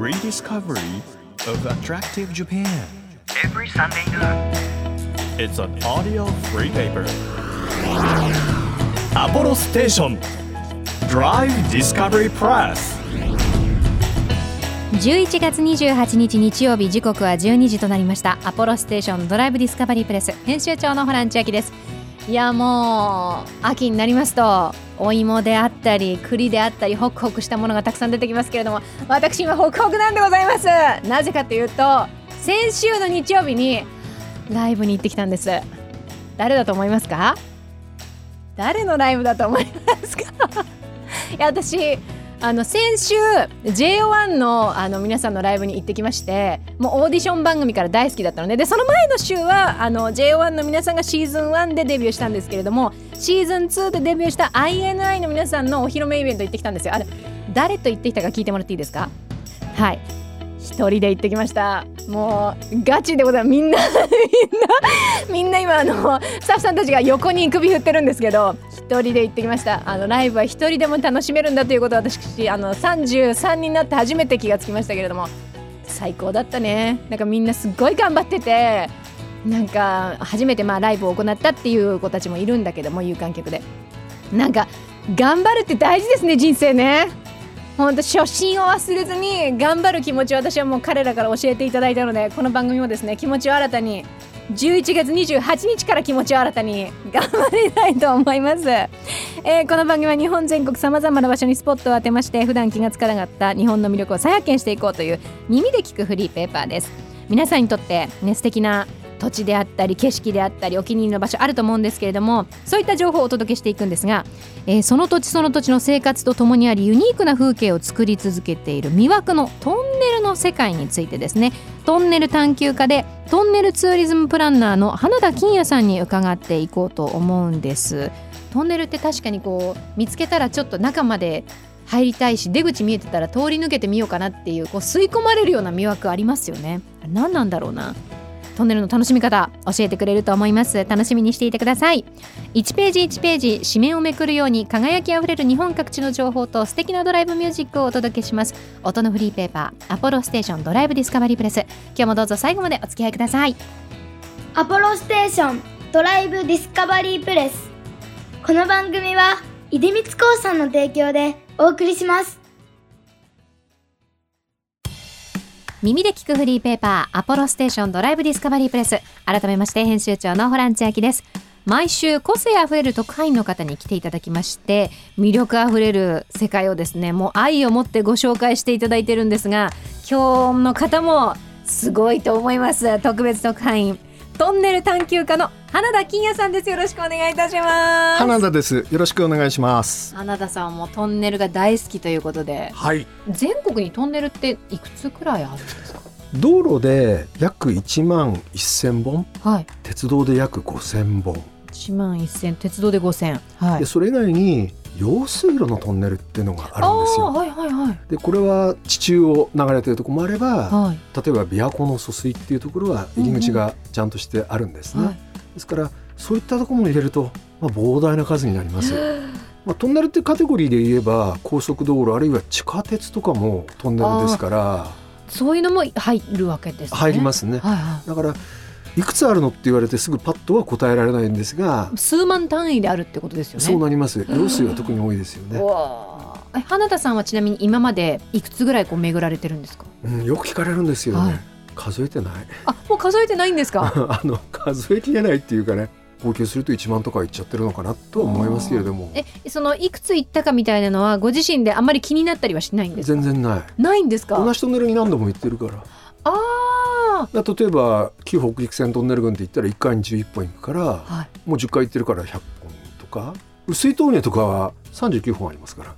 rediscovery of attractive Japan. every Sunday noon. It's an audio free paper. Apollo Station Drive Discovery Press. 11月28日日曜日時刻は12時となりましたアポロステーションドライブディスカバリープレス編集長のホラン千秋ですいやもう秋になりますとお芋であったり栗であったりホクホクしたものがたくさん出てきますけれども私今ホクホクなんでございます。なぜかというと先週の日曜日にライブに行ってきたんです。誰だと思いますか？誰のライブだと思いますか？いや私あの先週 JO1 のあの皆さんのライブに行ってきましてもうオーディション番組から大好きだったのででその前の週はあの JO1 の皆さんがシーズン1でデビューしたんですけれどもシーズン2でデビューした INI の皆さんのお披露目イベント行ってきたんですよ。あれ誰と行ってきたか聞いてもらっていいですか？はい。一人で行ってきました。もうガチでございます。みんな みんなみんな今あのスタッフさんたちが横に首振ってるんですけど一人で行ってきました。あのライブは一人でも楽しめるんだということを私あの33になって初めて気がつきましたけれども。最高だったね。なんかみんなすっごい頑張っててなんか初めてまあライブを行ったっていう子たちもいるんだけども有観客で。なんか頑張るって大事ですね人生ね。本当初心を忘れずに頑張る気持ちを私はもう彼らから教えていただいたのでこの番組もですね気持ちを新たに11月28日から気持ちを新たに頑張りたいと思います、えーこの番組は日本全国さまざまな場所にスポットを当てまして普段気がつかなかった日本の魅力を再発見していこうという耳で聞くフリーペーパーです。皆さんにとってね素敵な土地であったり景色であったりお気に入りの場所あると思うんですけれどもそういった情報をお届けしていくんですが、えーその土地その土地の生活とともにありユニークな風景を作り続けている魅惑のトンネルの世界についてですね。トンネル探求家でトンネルツーリズムプランナーの花田金也さんに伺っていこうと思うんです。トンネルって確かにこう見つけたらちょっと中まで入りたいし出口見えてたら通り抜けてみようかなっていうこう吸い込まれるような魅惑ありますよね。何なんだろうな。トンネルの楽しみ方教えてくれると思います。楽しみにしていてください。1ページ1ページ紙面をめくるように輝きあふれる日本各地の情報と素敵なドライブミュージックをお届けします。音のフリーペーパーアポロステーションドライブディスカバリープレス。今日もどうぞ最後までお付き合いください。アポロステーションドライブディスカバリープレス。この番組は出光興産の提供でお送りします。耳で聞くフリーペーパーアポロステーションドライブディスカバリープレス。改めまして編集長のホラン千秋です。毎週個性あふれる特派員の方に来ていただきまして魅力あふれる世界をですねもう愛を持ってご紹介していただいてるんですが今日の方もすごいと思います。特別特派員。トンネル探求家の花田金也さんですよろしくお願いいたします花田です。よろしくお願いします。花田さんもトンネルが大好きということではい。全国にトンネルっていくつくらいあるんですか？道路で約1万1000本、はい鉄道で約5000本。1万1000鉄道で5000はい。でそれ以外に用水路のトンネルっていうのがあるんですよ。はいはいはい。でこれは地中を流れてるところもあれば、はい。例えば琵琶湖の疎水っていうところは入り口がちゃんとしてあるんですね。はい。ですからそういったところも入れると、まあ、膨大な数になります。まあ、トンネルっていうカテゴリーで言えば高速道路あるいは地下鉄とかもトンネルですからそういうのも入るわけですね。入りますね。はいはだからいくつあるのって言われてすぐパッとは答えられないんですがい、数万単位であるってことですよね。そうなります。用水は特に多いですよね。花田さんはちなみに今までいくつぐらいこう巡られてるんですか？うん、よく聞かれるんですよね、はい。数えてない。あもう数えてないんですか？あの数えきれないっていうかね合計すると1万とかいっちゃってるのかなとは思いますけれども。えそのいくつ行ったかみたいなのはご自身であんまり気になったりはしないんですか？全然ない。ないんですか？同じトンネルに何度も行ってるから。あだから例えば旧北陸線トンネル群って言ったら1回に11本行くからあはい。もう10回行ってるから100本とか薄い峠とかは39本ありますから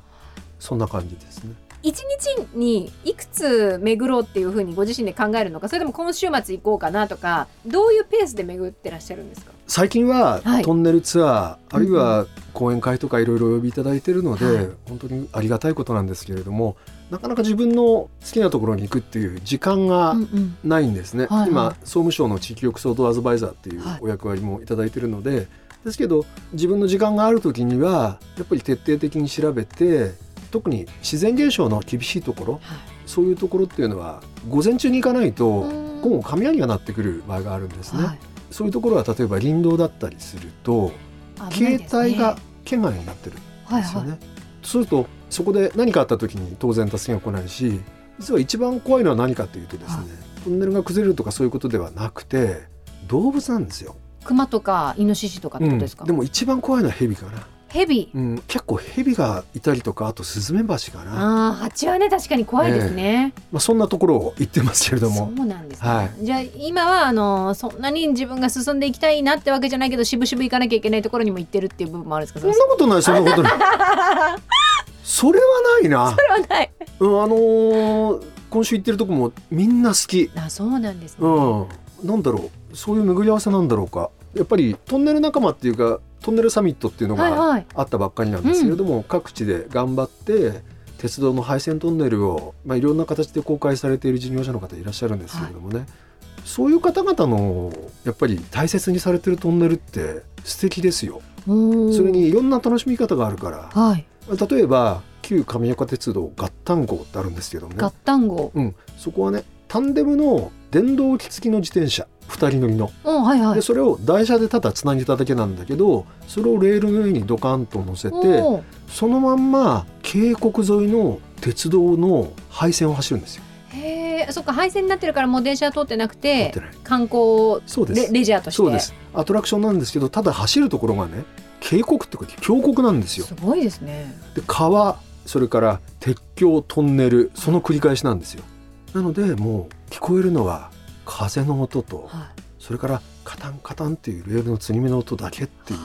そんな感じですね。一日にいくつ巡ろうっていうふうにご自身で考えるのかそれとも今週末行こうかなとかどういうペースで巡ってらっしゃるんですか？最近ははい。トンネルツアー、あるいうんは講演会とかいろいろお呼びいただいてるので、はい。本当にありがたいことなんですけれどもなかなか自分の好きなところに行くっていう時間がうんうん。ないんですね、はいはい。今総務省の地域抑相とアドバイザーっていうはい。お役割もいただいてるので、ですけど自分の時間がある時にはやっぱり徹底的に調べて特に自然現象の厳しいところそういうところっていうのは午前中に行かないとうん。午後雷が鳴ってくる場合があるんですね、はい。そういうところは例えば林道だったりするとね。帯が圏外になってるんはいですよね、はい。そうするとそこで何かあった時に当然助けが来ないし実は一番怖いのは何かっていうとですね、はい。トンネルが崩れるとかそういうことではなくて動物なんですよ、熊とかイノシシとかってことですか、うん。でも一番怖いのはヘビかな、ヘビうん、結構ヘビがいたりとかあとスズメバチかな。ああ蜂はね確かに怖いですね、まあ、そんなところを言ってますけれどそもうなんですね、はい。じゃあ今はあのそんなに自分が進んでいきたいなってわけじゃないけど渋々行かなきゃいけないところにも行ってるっていう部分もあるんですか？そんなことない。そんなことない それはないな。それはない。うんあのー今週行ってるとこもみんな好き。あそうなんですね、うん、なんだろう。そういう巡り合わせなんだろうか。やっぱりトンネル仲間っていうかトンネルサミットっていうのがはいはい。あったばっかりなんですけれども、各地で頑張って鉄道の廃線トンネルを、まあ、いろんな形で公開されている事業者の方いらっしゃるんですけれどもね、そういう方々のやっぱり大切にされてるトンネルって素敵ですよ。それにいろんな楽しみ方があるからはい例えば旧上岡鉄道合丹号ってあるんですけどもね。合丹号。うん、そこはねタンデムの電動機付きの自転車。2人乗りの。うんはいはい。でそれを台車でただつなげただけなんだけどそれをレールの上にドカンと乗せてそのまんま渓谷沿いの鉄道の廃線を走るんですよ。へえそっか。廃線になってるからもう電車は通ってなく乗て観光そうです。レレジャーとして。そうです。アトラクションなんですけどただ走るところがね渓谷ってこと峡谷なんですよ。すごいですねで川それから鉄橋トンネルその繰り返しなんですよ。なのでもう聞こえるのは風の音とはそれからカタンカタンっていうレールの継ぎ目の音だけっていう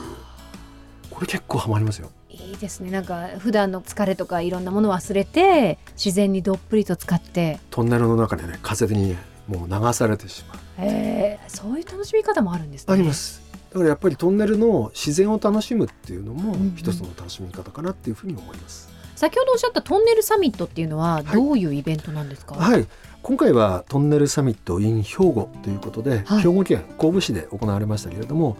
これ結構ハマりますよ。いいいですねなんか普段の疲れとかいろんなものを忘れて自然にどっぷりと使ってトンネルの中でね風にもう流されてしまう。へえそういう楽しみ方もあるんですねあります。だからやっぱりトンネルの自然を楽しむっていうのもうんうん。一つの楽しみ方かなっていうふうに思います。先ほどおっしゃったトンネルサミットっていうのははい。どういうイベントなんですか、はい。今回はトンネルサミット in 兵庫ということで、はい。兵庫県神戸市で行われましたけれども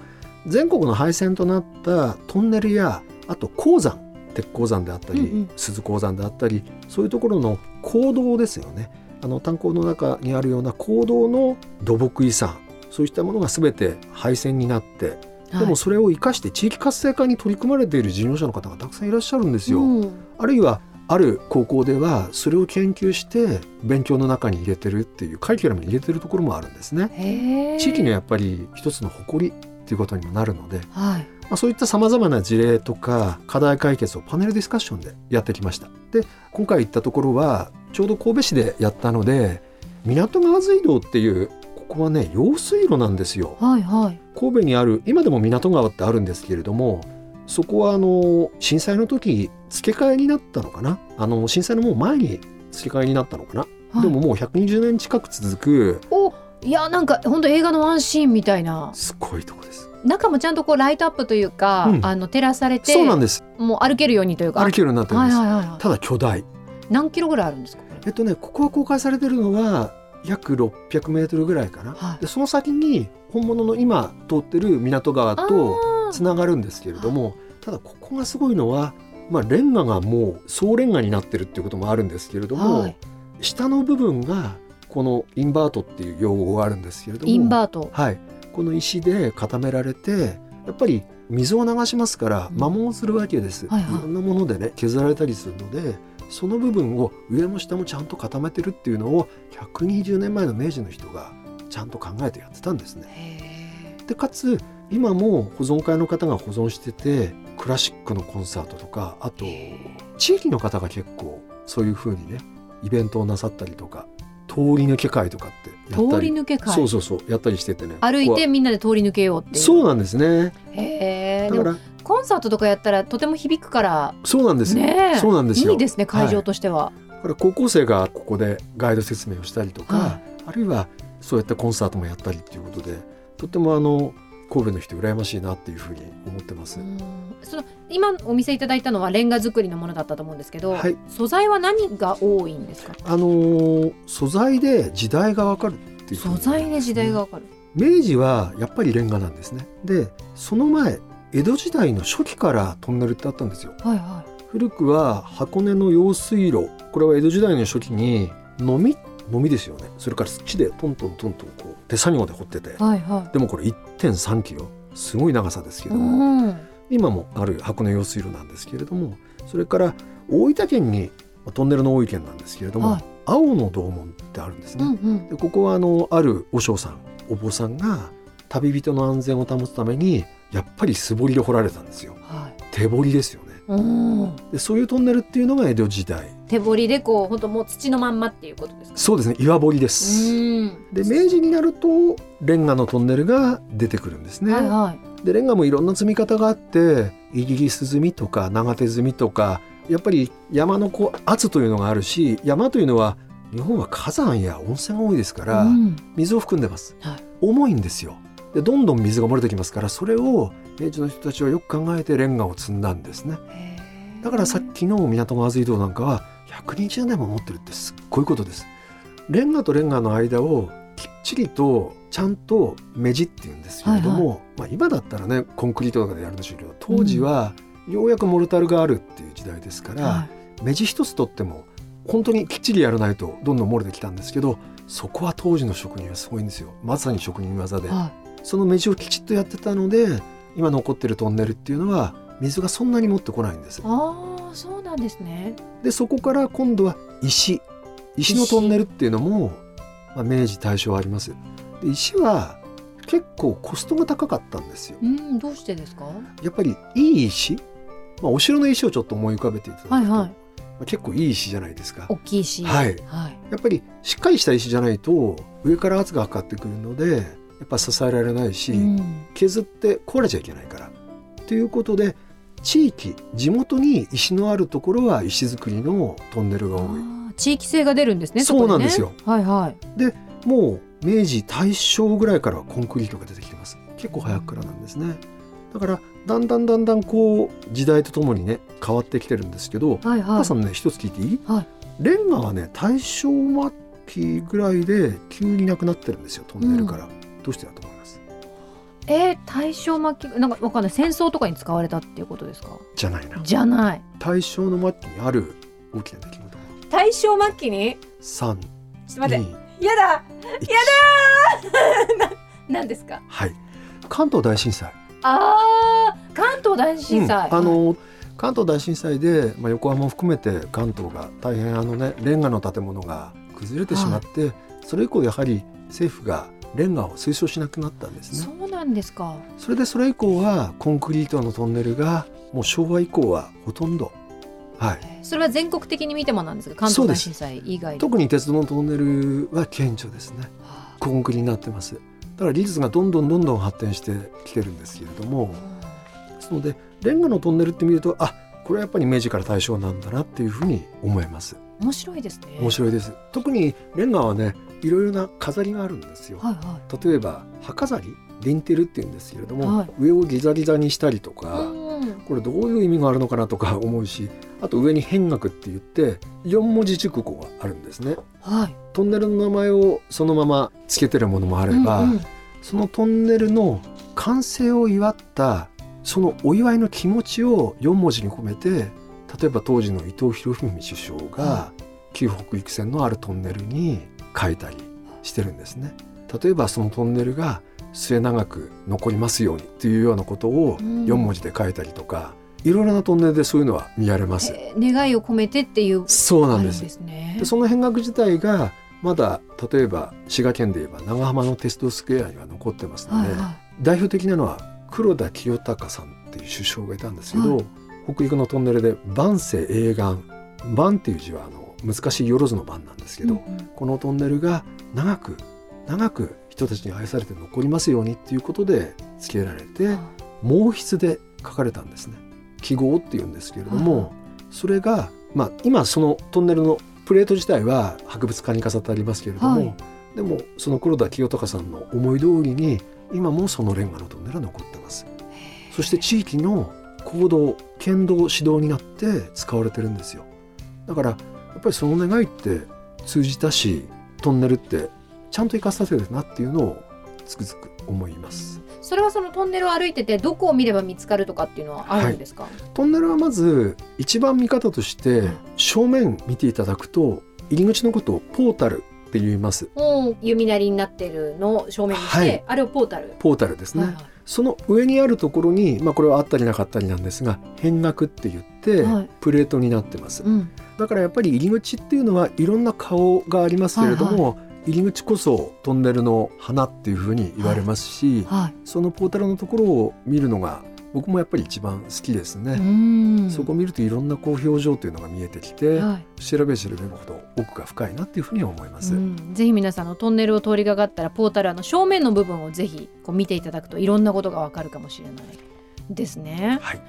全国の廃線となったトンネルやあと鉱山鉄鉱山であったり、うんうん。鈴鉱山であったりそういうところの坑道ですよね。あの炭鉱の中にあるような坑道の土木遺産そういったものが全て廃線になって、はいでもそれを生かして地域活性化に取り組まれている事業者の方がたくさんいらっしゃるんですよ。うんあるいはある高校ではそれを研究して勉強の中に入れてるっていうカリキュラムに入れてるところもあるんですね。地域のやっぱり一つの誇りっていうことにもなるので、はいまあ、そういったさまざまな事例とか課題解決をパネルディスカッションでやってきました。で今回行ったところはちょうど神戸市でやったので港川水道っていうここはね用水路なんですよ。はいはい。神戸にある今でも港川ってあるんですけれどもそこはあの震災の時付け替えになったのかな？あの震災のもう前に付け替えになったのかな、はい。でももう120年近く続くおいやなんか本当映画のワンシーンみたいな。すごいとこです。中もちゃんとこうライトアップというか、うん。あの照らされてそうなんです。もう歩けるようにというか。歩けるようになってるんです、はいはいはいはい。ただ巨大。何キロぐらいあるんですか？えっとねここは公開されてるのは約600メートルぐらいかな、はい。でその先に本物の今通ってる港川とあつながるんですけれどもただここがすごいのは、まあ、レンガがもう総レンガになってるっていうこともあるんですけれども、はい。下の部分がこのインバートっていう用語があるんですけれどもインバート。はい、この石で固められてやっぱり水を流しますからうん。摩耗するわけです、はいはい。いろんなものでね削られたりするのでその部分を上も下もちゃんと固めてるっていうのを120年前の明治の人がちゃんと考えてやってたんですね。へでかつ今も保存会の方が保存しててクラシックのコンサートとかあと地域の方が結構そういう風にねイベントをなさったりとか通り抜け会とかってやった通りり抜け会。そうそうそうやったりしててね。歩いてみんなで通り抜けようっていう。そうなんですね。へえ。だからコンサートとかやったらとても響くからそうなんですよ、ねえ。そうなんですよ。いいですね会場としては、だから高校生がここでガイド説明をしたりとか、はあるいはそうやってコンサートもやったりっていうことでとってもあの神戸の人羨ましいなっていうふうに思ってます、うん。その今お見せいただいたのはレンガ作りのものだったと思うんですけど、はい。素材は何が多いんですか？あのー素材で時代がわかるっていうふうに素材で時代がわかる、明治はやっぱりレンガなんですね。でその前江戸時代の初期からトンネルってあったんですよはいは古くは箱根の用水路これは江戸時代の初期にのみのみですよねそれから土でトントントントンこう手作業で掘っててはいはでもこれ1.3キロすごい長さですけい。ども、うん。今もある箱根用水路なんですけれどもそれから大分県にまあトンネルの多い県なんですけれども、はい青の洞門ってあるんですね。うんうん。でここはあのある和尚さんお坊さんが旅人の安全を保つためにやっぱり素掘りで掘られたんですよはい。手掘りですよねうん。でそういうトンネルっていうのが江戸時代手掘りでこう本当もう土のまんまっていうことですか？そうですね岩掘りですうん。で明治になるとレンガのトンネルが出てくるんですね、はいはい。でレンガもいろんな積み方があってイギリス積みとか長手積みとかやっぱり山のこう圧というのがあるし山というのは日本は火山や温泉が多いですから、うん水を含んでます、はい重いんですよでどんどん水が漏れてきますからそれを明治の人たちはよく考えてレンガを積んだんですね。だからさっきの港川水道なんかは120年も持ってるってすっごいことです。レンガとレンガの間をきっちりとちゃんと目地っていうんですけれども、まあ、今だったらねコンクリートとかでやるんでしょうけど当時はようやくモルタルがあるっていう時代ですから、はい。目地一つとっても本当にきっちりやらないとどんどん漏れてきたんですけどそこは当時の職人はすごいんですよ。まさに職人技で、はその目地をきちっとやってたので今残ってるトンネルっていうのは水がそんなに持ってこないんですい。ああそうなんですね。でそこから今度は石石のトンネルっていうのも、まあ、明治大正ありますで石は結構コストが高かったんですようんどうしてですか？やっぱりいい石、まあ、お城の石をちょっと思い浮かべていただくと、はいはいまあ、結構いい石じゃないですか大きいし。はいはい。やっぱりしっかりした石じゃないと上から圧がかかってくるのでやっぱ支えられないし、うん削って壊れちゃいけないから。ということで地域地元に石のあるところは石造りのトンネルが多い。地域性が出るんですね。そうこなんですよ。はいはい。もう明治大正ぐらいからコンクリートが出てきてます結構早くからなんですねだからだんだんだんだんこう時代とともにね変わってきてるんですけどはいはい母さ。んね一つ聞いていい、はいレンガはね大正末期ぐらいで急になくなってるんですよトンネルから、どうしてだと思います？えー、大正末期なんかわかんない戦争とかに使われたっていうことですか？じゃないなじゃない。大正の末期にある大きな出来事が大正末期に？3ちょっと待って。2やだ。1 ななんですか？はい関東大震災ああ関東大震災。うんあの関東大震災で、まあ、横浜も含めて関東が大変あのねレンガの建物が崩れてしまって、それ以降やはり政府がレンガを推奨しなくなったんですね。そうなんですか。それでそれ以降はコンクリートのトンネルがもう昭和以降はほとんどはい。それは全国的に見てもなんですか？関東大震災以外で。特に鉄道のトンネルは顕著ですね。はコンクリになってます。だから技術がどんどんどんどん発展してきてるんですけれどもあですのでレンガのトンネルって見るとあこれはやっぱり明治から大正なんだなっていうふうに思えます。面白いですね。面白いです。特にレンガはねいろいろな飾りがあるんですよ。はいはい。例えば葉飾りリンテルっていうんですけれども、はい。上をギザギザにしたりとか、うん。これどういう意味があるのかなとか 思うしあと上に変額って言って4文字熟語があるんですね。はい。トンネルの名前をそのままつけてるものもあれば、うんうん。そのトンネルの完成を祝ったそのお祝いの気持ちを4文字に込めて例えば当時の伊藤博文首相が旧北陸線のあるトンネルに書いたりしてるんですね。例えばそのトンネルが末永く残りますようにっていうようなことをうん4文字で書いたりとか、いろいろなトンネルでそういうのは見られます。えー願いを込めてっていうそうなんですで。その変額自体がまだ例えば滋賀県で言えば長浜のテストスクエアには残ってますので、はいは代表的なのは黒田清隆さんっていう首相がいたんですけど、はい北陸のトンネルで万世永願万っていう字はあの難しいよろずの番なんですい。けど、うんうん。このトンネルが長く長く人たちに愛されて残りますようにっていうことで付けられて毛筆で書かれたんですね。記号っていうんですけれども、はいそれが、まあ、今そのトンネルのプレート自体は博物館に飾ってありますけれども、はい。でもその黒田清隆さんの思い通りに今もそのレンガのトンネルは残ってます。そして地域の行動県道指導になって使われてるんですよ。だからやっぱりその願いって通じたしトンネルってちゃんと生かさせてるなっていうのをつくづく思います。それはそのトンネルを歩いててどこを見れば見つかるとかっていうのはあるんですか？トンネルはまず一番見方としてうん正面見ていただくと入り口のことをポータルって言います。弓なりになってるのを正面にして、はい。あれをポータル？ポータルですね、はいはい。その上にあるところに、まあ、これはあったりなかったりなんですが変額って言って、はい。プレートになってます。うん、だからやっぱり入り口っていうのはいろんな顔がありますけれども、入り口こそトンネルの花っていうふうに言われますし、はい。そのポータルのところを見るのが僕もやっぱり一番好きですうね、ん。そこを見るといろんなこう表情というのが見えてきて、はい。調べ調べるほど奥が深いなっていうふうには思います、うん、ぜひ皆さんのトンネルを通りがかったらポータルあの正面の部分をぜひこう見ていただくといろんなことがわかるかもしれないですね。はい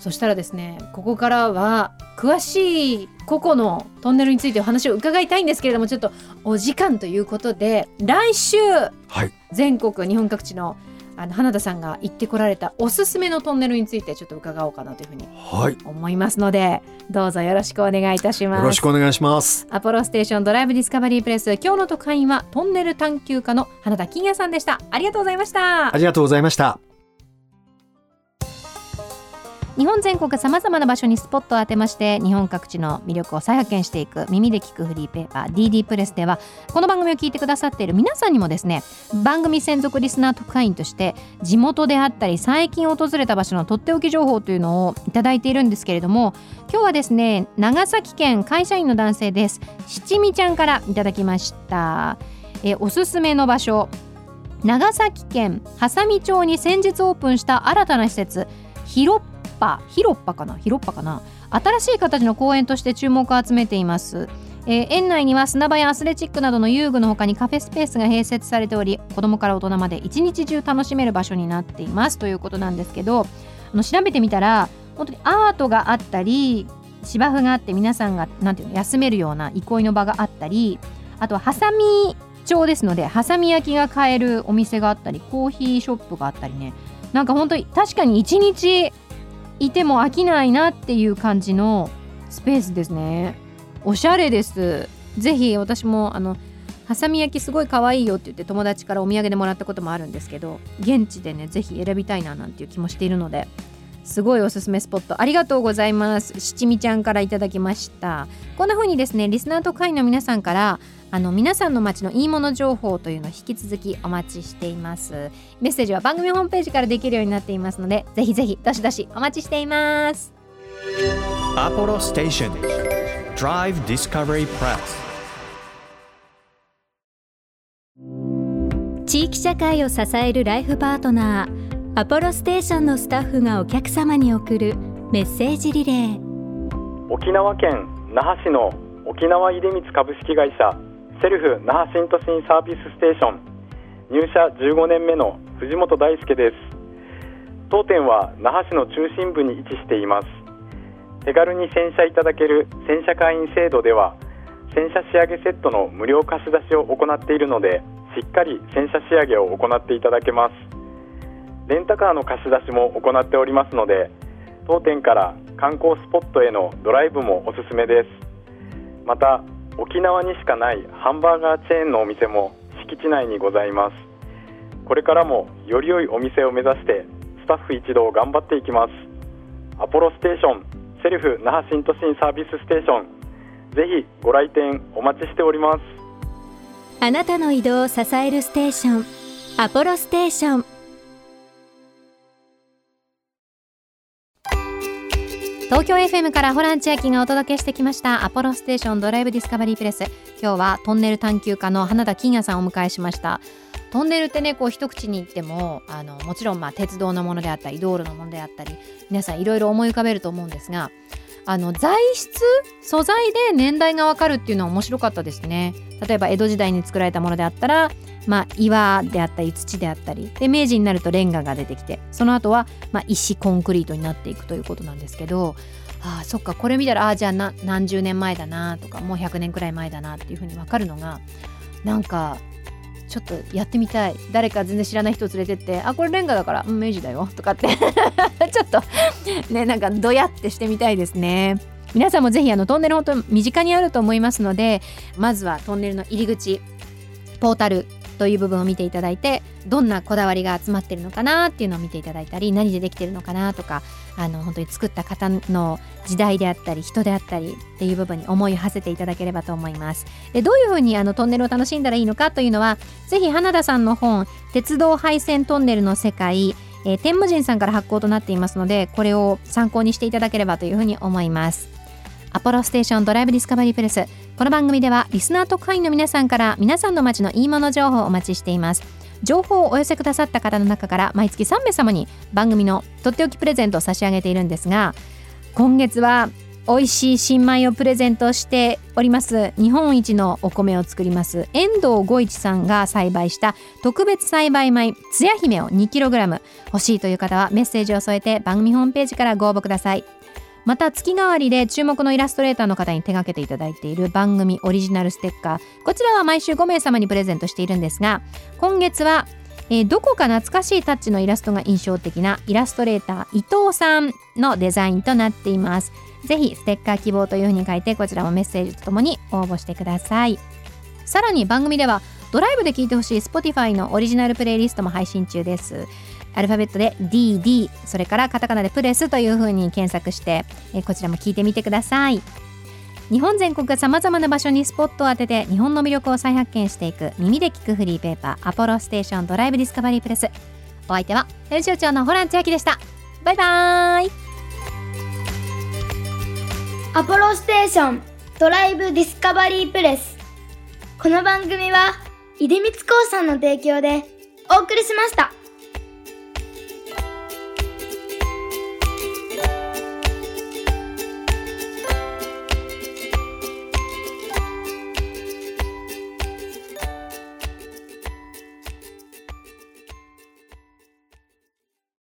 そしたらですねここからは詳しい個々のトンネルについてお話を伺いたいんですけれどもちょっとお時間ということで来週はい。全国日本各地のあの花田さんが行ってこられたおすすめのトンネルについてちょっと伺おうかなというふうにはい。思いますのでどうぞよろしくお願いいたします。よろしくお願いします。アポロステーションドライブディスカバリープレス今日の特派員はトンネル探求家の花田金也さんでした。ありがとうございました。ありがとうございました日本全国さまざまな場所にスポットを当てまして日本各地の魅力を再発見していく耳で聞くフリーペーパー DD プレスではこの番組を聞いてくださっている皆さんにもですね番組専属リスナー特派員として地元であったり最近訪れた場所のとっておき情報というのをいただいているんですけれども今日はですね長崎県会社員の男性です。七味ちゃんからいただきました。えおすすめの場所。長崎県波佐見町に先日オープンした新たな施設ヒロパヒロッパかな？ヒロッパかな？新しい形の公園として注目を集めています、えー園内には砂場やアスレチックなどの遊具の他にカフェスペースが併設されており子供から大人まで一日中楽しめる場所になっています。ということなんですけどあの調べてみたら本当にアートがあったり芝生があって皆さんがなんていうの休めるような憩いの場があったりあとはハサミ町ですのでハサミ焼きが買えるお店があったりコーヒーショップがあったりね。なんか本当に確かに一日いても飽きないなっていう感じのスペースですね。おしゃれです。ぜひ私もあのハサミ焼きすごい可愛いよって言って友達からお土産でもらったこともあるんですけど現地でねぜひ選びたいななんていう気もしているのですごいおすすめスポットありがとうございます。七味ちゃんからいただきました。こんな風にですねリスナーと会員の皆さんからあの皆さんの街のいいもの情報というのを引き続きお待ちしています。メッセージは番組ホームページからできるようになっていますのでぜひぜひどしどしお待ちしています。Apollo Station Drive Discovery Press 地域社会を支えるライフパートナーアポロステーションのスタッフがお客様に送るメッセージリレー。沖縄県那覇市の沖縄出光株式会社セルフ那覇新都心サービスステーション。入社15年目の藤本大輔です。当店は那覇市の中心部に位置しています。手軽に洗車いただける洗車会員制度では洗車仕上げセットの無料貸し出しを行っているのでしっかり洗車仕上げを行っていただけます。レンタカーの貸し出しも行っておりますので当店から観光スポットへのドライブもおすすめです。また沖縄にしかないハンバーガーチェーンのお店も敷地内にございます。これからもより良いお店を目指してスタッフ一同頑張っていきます。アポロステーションセルフ那覇新都心サービスステーションぜひご来店お待ちしております。あなたの移動を支えるステーションアポロステーション。東京 FM からホラン千秋がお届けしてきましたアポロステーションドライブディスカバリープレス。今日はトンネル探求家の花田金也さんをお迎えしました。トンネルってねこう一口に言ってもあのもちろんまあ鉄道のものであったり道路のものであったり皆さんいろいろ思い浮かべると思うんですがあの材質素材で年代がわかるっていうのは面白かったですね。例えば江戸時代に作られたものであったらまあ岩であったり土であったり。で明治になるとレンガが出てきてその後はまあ石コンクリートになっていくということなんですけどああそっかこれ見たらああじゃあ何十年前だなとかもう100年くらい前だなっていうふうに分かるのがなんかちょっとやってみたい。誰か全然知らない人を連れてってあこれレンガだから、うん、明治だよとかって。ちょっとねなんかドヤってしてみたいですね。皆さんもぜひあのトンネル本当に身近にあると思いますのでまずはトンネルの入り口ポータルという部分を見ていただいてどんなこだわりが集まってるのかなっていうのを見ていただいたり何でできてるのかなとかあの本当に作った方の時代であったり人であったりっていう部分に思いを馳せていただければと思います。でどういうふうにあのトンネルを楽しんだらいいのかというのはぜひ花田さんの本「鉄道廃線トンネルの世界」えー、天武神さんから発行となっていますのでこれを参考にしていただければというふうに思います。アポロステーションドライブディスカバリープレス。この番組ではリスナー特派員の皆さんから皆さんの街のいいもの情報をお待ちしています。情報をお寄せくださった方の中から毎月3名様に番組のとっておきプレゼントを差し上げているんですが今月は美味しい新米をプレゼントしております日本一のお米を作ります遠藤五一さんが栽培した特別栽培米つや姫を 2kg 欲しいという方はメッセージを添えて番組ホームページからご応募ください。また月替わりで注目のイラストレーターの方に手掛けていただいている番組オリジナルステッカー。こちらは毎週5名様にプレゼントしているんですが今月はえー、どこか懐かしいタッチのイラストが印象的なイラストレーター伊藤さんのデザインとなっています。ぜひステッカー希望というふうに書いてこちらもメッセージとともに応募してください。さらに番組ではドライブで聴いてほしい Spotify のオリジナルプレイリストも配信中です。アルファベットで DD それからカタカナでプレスというふうに検索して、えこちらも聞いてみてください。日本全国さまざまな場所にスポットを当てて日本の魅力を再発見していく耳で聞くフリーペーパーアポロステーションドライブディスカバリープレス。お相手は編集長のホラン千秋でした。バイバーイ。アポロステーションドライブディスカバリープレス。この番組は出光興産の提供でお送りしました。